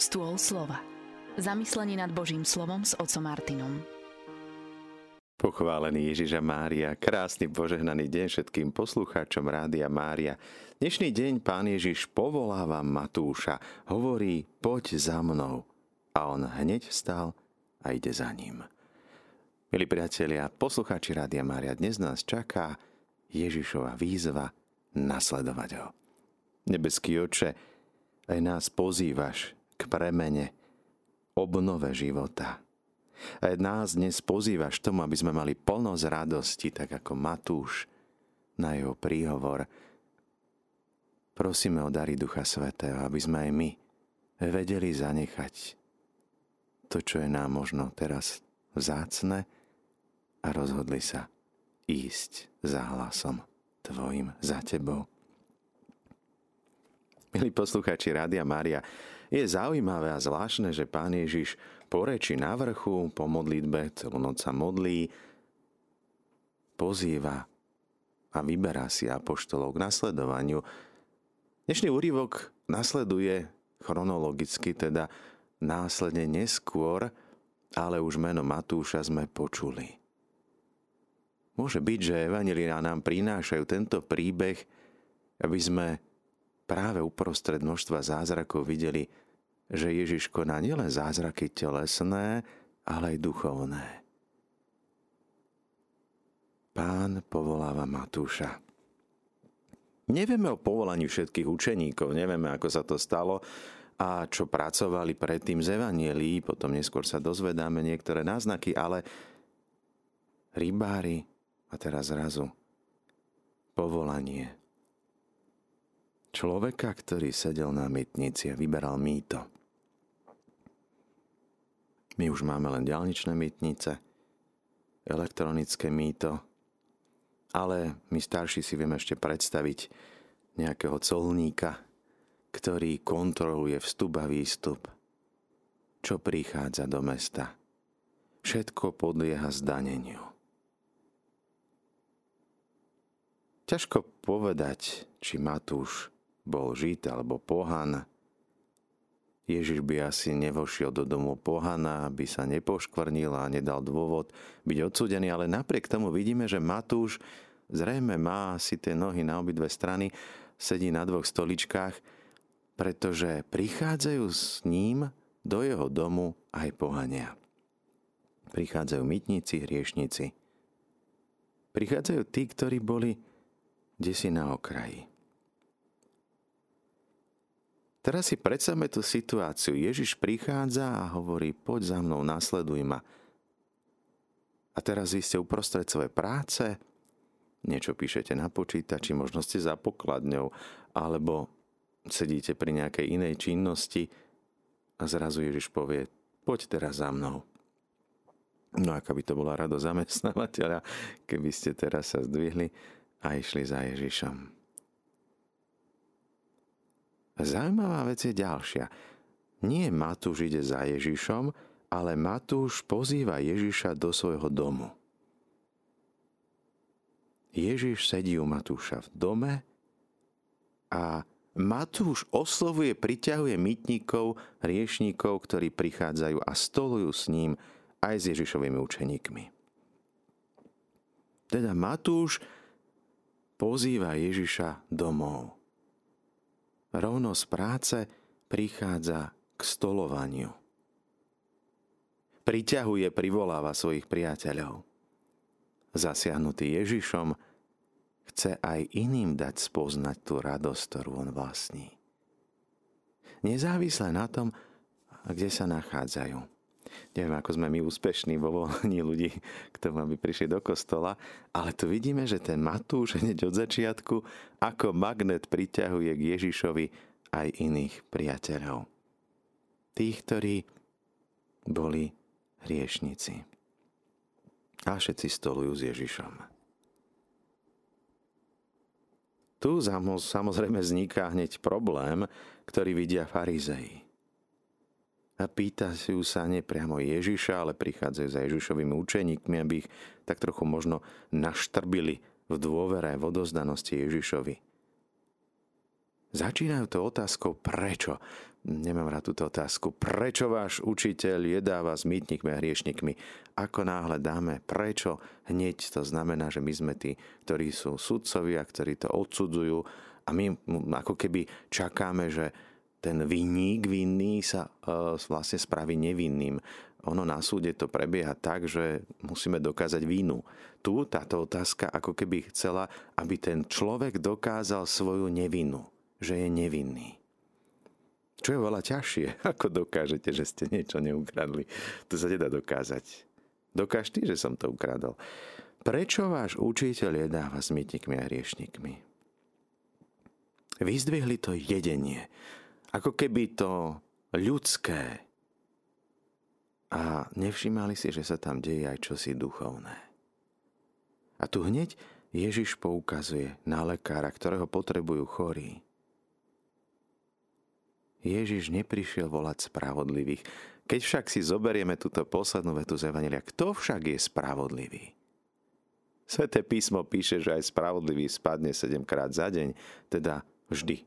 Stôl slova. Zamyslenie nad Božím slovom s otcom Martinom. Pochválený Ježiša Mária, krásny požehnaný deň všetkým poslucháčom Rádia Mária. Dnešný deň pán Ježiš povoláva Matúša, hovorí, poď za mnou. A on hneď vstal a ide za ním. Milí priatelia, poslucháči Rádia Mária, dnes nás čaká Ježišova výzva nasledovať ho. Nebeský oče, aj nás pozývaš k premene, obnove života. Aj nás dnes pozývaš tomu, aby sme mali plnosť radosti, tak ako Matúš na jeho príhovor. Prosíme o dary Ducha Svetého, aby sme aj my vedeli zanechať to, čo je nám možno teraz vzácne a rozhodli sa ísť za hlasom Tvojim, za Tebou. Milí poslucháči Rádia Mária, je zaujímavé a zvláštne, že pán Ježiš po reči na vrchu, po modlitbe, celú noc sa modlí, pozýva a vyberá si apoštolov k nasledovaniu. Dnešný úrivok nasleduje chronologicky, teda následne neskôr, ale už meno Matúša sme počuli. Môže byť, že Evangelina nám prinášajú tento príbeh, aby sme práve uprostred množstva zázrakov videli, že Ježiš koná nielen zázraky telesné, ale aj duchovné. Pán povoláva Matúša. Nevieme o povolaní všetkých učeníkov, nevieme, ako sa to stalo a čo pracovali predtým z Evanielí, potom neskôr sa dozvedáme niektoré náznaky, ale rybári a teraz zrazu povolanie človeka, ktorý sedel na mytnici a vyberal mýto. My už máme len ďalničné mytnice, elektronické mýto, ale my starší si vieme ešte predstaviť nejakého colníka, ktorý kontroluje vstup a výstup, čo prichádza do mesta. Všetko podlieha zdaneniu. Ťažko povedať, či Matúš bol žid alebo pohan. Ježiš by asi nevošiel do domu pohana, aby sa nepoškvrnil a nedal dôvod byť odsudený, ale napriek tomu vidíme, že Matúš zrejme má si tie nohy na obidve strany, sedí na dvoch stoličkách, pretože prichádzajú s ním do jeho domu aj pohania. Prichádzajú mytníci, hriešnici. Prichádzajú tí, ktorí boli desi na okraji. Teraz si predstavme tú situáciu. Ježiš prichádza a hovorí, poď za mnou, nasleduj ma. A teraz vy ste uprostred svojej práce, niečo píšete na počítači, možno ste za pokladňou, alebo sedíte pri nejakej inej činnosti a zrazu Ježiš povie, poď teraz za mnou. No aká by to bola rado zamestnávateľa, keby ste teraz sa zdvihli a išli za Ježišom. Zaujímavá vec je ďalšia. Nie Matúš ide za Ježišom, ale Matúš pozýva Ježiša do svojho domu. Ježiš sedí u Matúša v dome a Matúš oslovuje, priťahuje mytníkov, riešníkov, ktorí prichádzajú a stolujú s ním aj s Ježišovými učeníkmi. Teda Matúš pozýva Ježiša domov rovno z práce prichádza k stolovaniu. Priťahuje, privoláva svojich priateľov. Zasiahnutý Ježišom chce aj iným dať spoznať tú radosť, ktorú on vlastní. Nezávisle na tom, kde sa nachádzajú. Neviem, ako sme my úspešní vo volení ľudí k tomu, aby prišli do kostola, ale tu vidíme, že ten Matúš hneď od začiatku ako magnet priťahuje k Ježišovi aj iných priateľov. Tých, ktorí boli hriešnici. A všetci stolujú s Ježišom. Tu samozrejme vzniká hneď problém, ktorý vidia farizei a pýtajú sa nepriamo Ježiša, ale prichádzajú za Ježišovými učeníkmi, aby ich tak trochu možno naštrbili v dôvere, v odozdanosti Ježišovi. začínajú to otázkou prečo. Nemám rád túto otázku. Prečo váš učiteľ jedáva s mýtnikmi a hriešnikmi? Ako náhle dáme prečo, hneď to znamená, že my sme tí, ktorí sú sudcovia, ktorí to odsudzujú a my ako keby čakáme, že ten vinník vinný sa uh, vlastne spraví nevinným. Ono na súde to prebieha tak, že musíme dokázať vínu. Tu táto otázka ako keby chcela, aby ten človek dokázal svoju nevinu, že je nevinný. Čo je veľa ťažšie, ako dokážete, že ste niečo neukradli. To sa nedá dokázať. Dokáž ty, že som to ukradol. Prečo váš učiteľ jedáva s mytikmi a hriešnikmi? Vyzdvihli to jedenie, ako keby to ľudské. A nevšimali si, že sa tam deje aj čosi duchovné. A tu hneď Ježiš poukazuje na lekára, ktorého potrebujú chorí. Ježiš neprišiel volať spravodlivých. Keď však si zoberieme túto poslednú vetu z Evangelia, kto však je spravodlivý? Sveté písmo píše, že aj spravodlivý spadne sedemkrát za deň, teda vždy.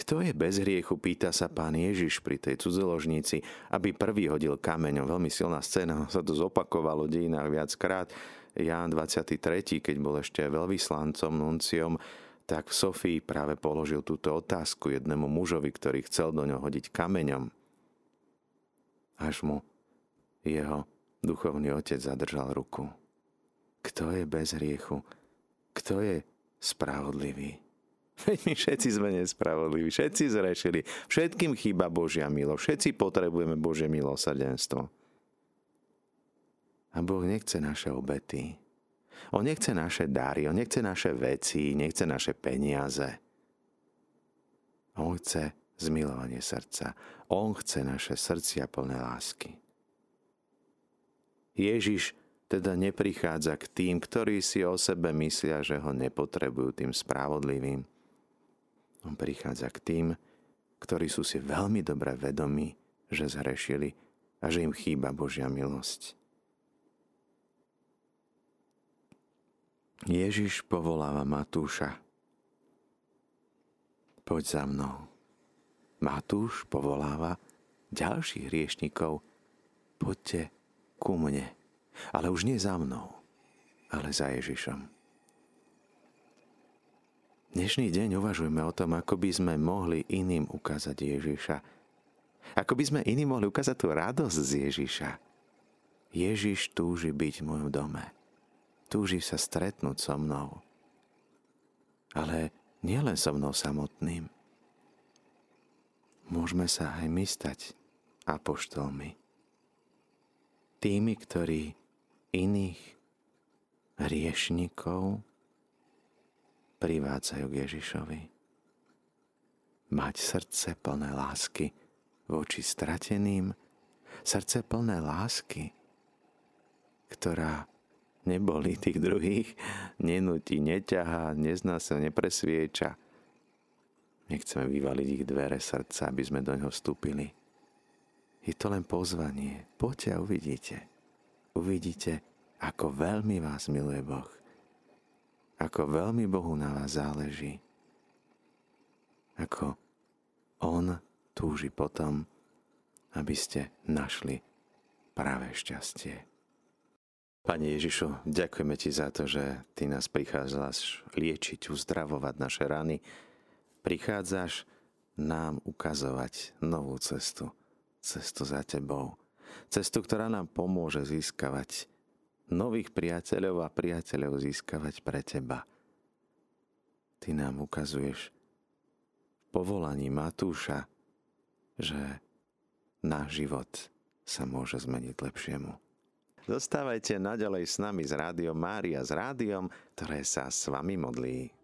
Kto je bez hriechu, pýta sa pán Ježiš pri tej cudzoložnici, aby prvý hodil kameňom. Veľmi silná scéna, sa to zopakovalo v dejinách viackrát. Ján 23., keď bol ešte veľvyslancom, nunciom, tak v Sofii práve položil túto otázku jednému mužovi, ktorý chcel do ňoho hodiť kameňom. Až mu jeho duchovný otec zadržal ruku. Kto je bez hriechu? Kto je spravodlivý? Veď my všetci sme nespravodliví, všetci zrešili, všetkým chýba Božia milo, všetci potrebujeme Božie milosrdenstvo. A Boh nechce naše obety. On nechce naše dary, on nechce naše veci, nechce naše peniaze. On chce zmilovanie srdca. On chce naše srdcia plné lásky. Ježiš teda neprichádza k tým, ktorí si o sebe myslia, že ho nepotrebujú tým spravodlivým, on prichádza k tým, ktorí sú si veľmi dobre vedomí, že zhrešili a že im chýba Božia milosť. Ježiš povoláva Matúša. Poď za mnou. Matúš povoláva ďalších hriešnikov. Poďte ku mne. Ale už nie za mnou, ale za Ježišom. Dnešný deň uvažujme o tom, ako by sme mohli iným ukázať Ježiša. Ako by sme iným mohli ukázať tú radosť z Ježiša. Ježiš túži byť v mojom dome. Túži sa stretnúť so mnou. Ale nielen so mnou samotným. Môžeme sa aj my stať apoštolmi. Tými, ktorí iných hriešnikov privádzajú k Ježišovi. Mať srdce plné lásky voči strateným, srdce plné lásky, ktorá neboli tých druhých, nenutí, neťahá, neznásil, nepresvieča. Nechceme vyvaliť ich dvere srdca, aby sme do ňoho vstúpili. Je to len pozvanie. Poďte a uvidíte. Uvidíte, ako veľmi vás miluje Boh ako veľmi Bohu na vás záleží. Ako On túži potom, aby ste našli práve šťastie. Pane Ježišu, ďakujeme Ti za to, že Ty nás prichádzaš liečiť, uzdravovať naše rany. Prichádzaš nám ukazovať novú cestu. Cestu za Tebou. Cestu, ktorá nám pomôže získavať nových priateľov a priateľov získavať pre teba. Ty nám ukazuješ povolaní Matúša, že náš život sa môže zmeniť lepšiemu. Zostávajte naďalej s nami z Rádiom Mária, s rádiom, ktoré sa s vami modlí.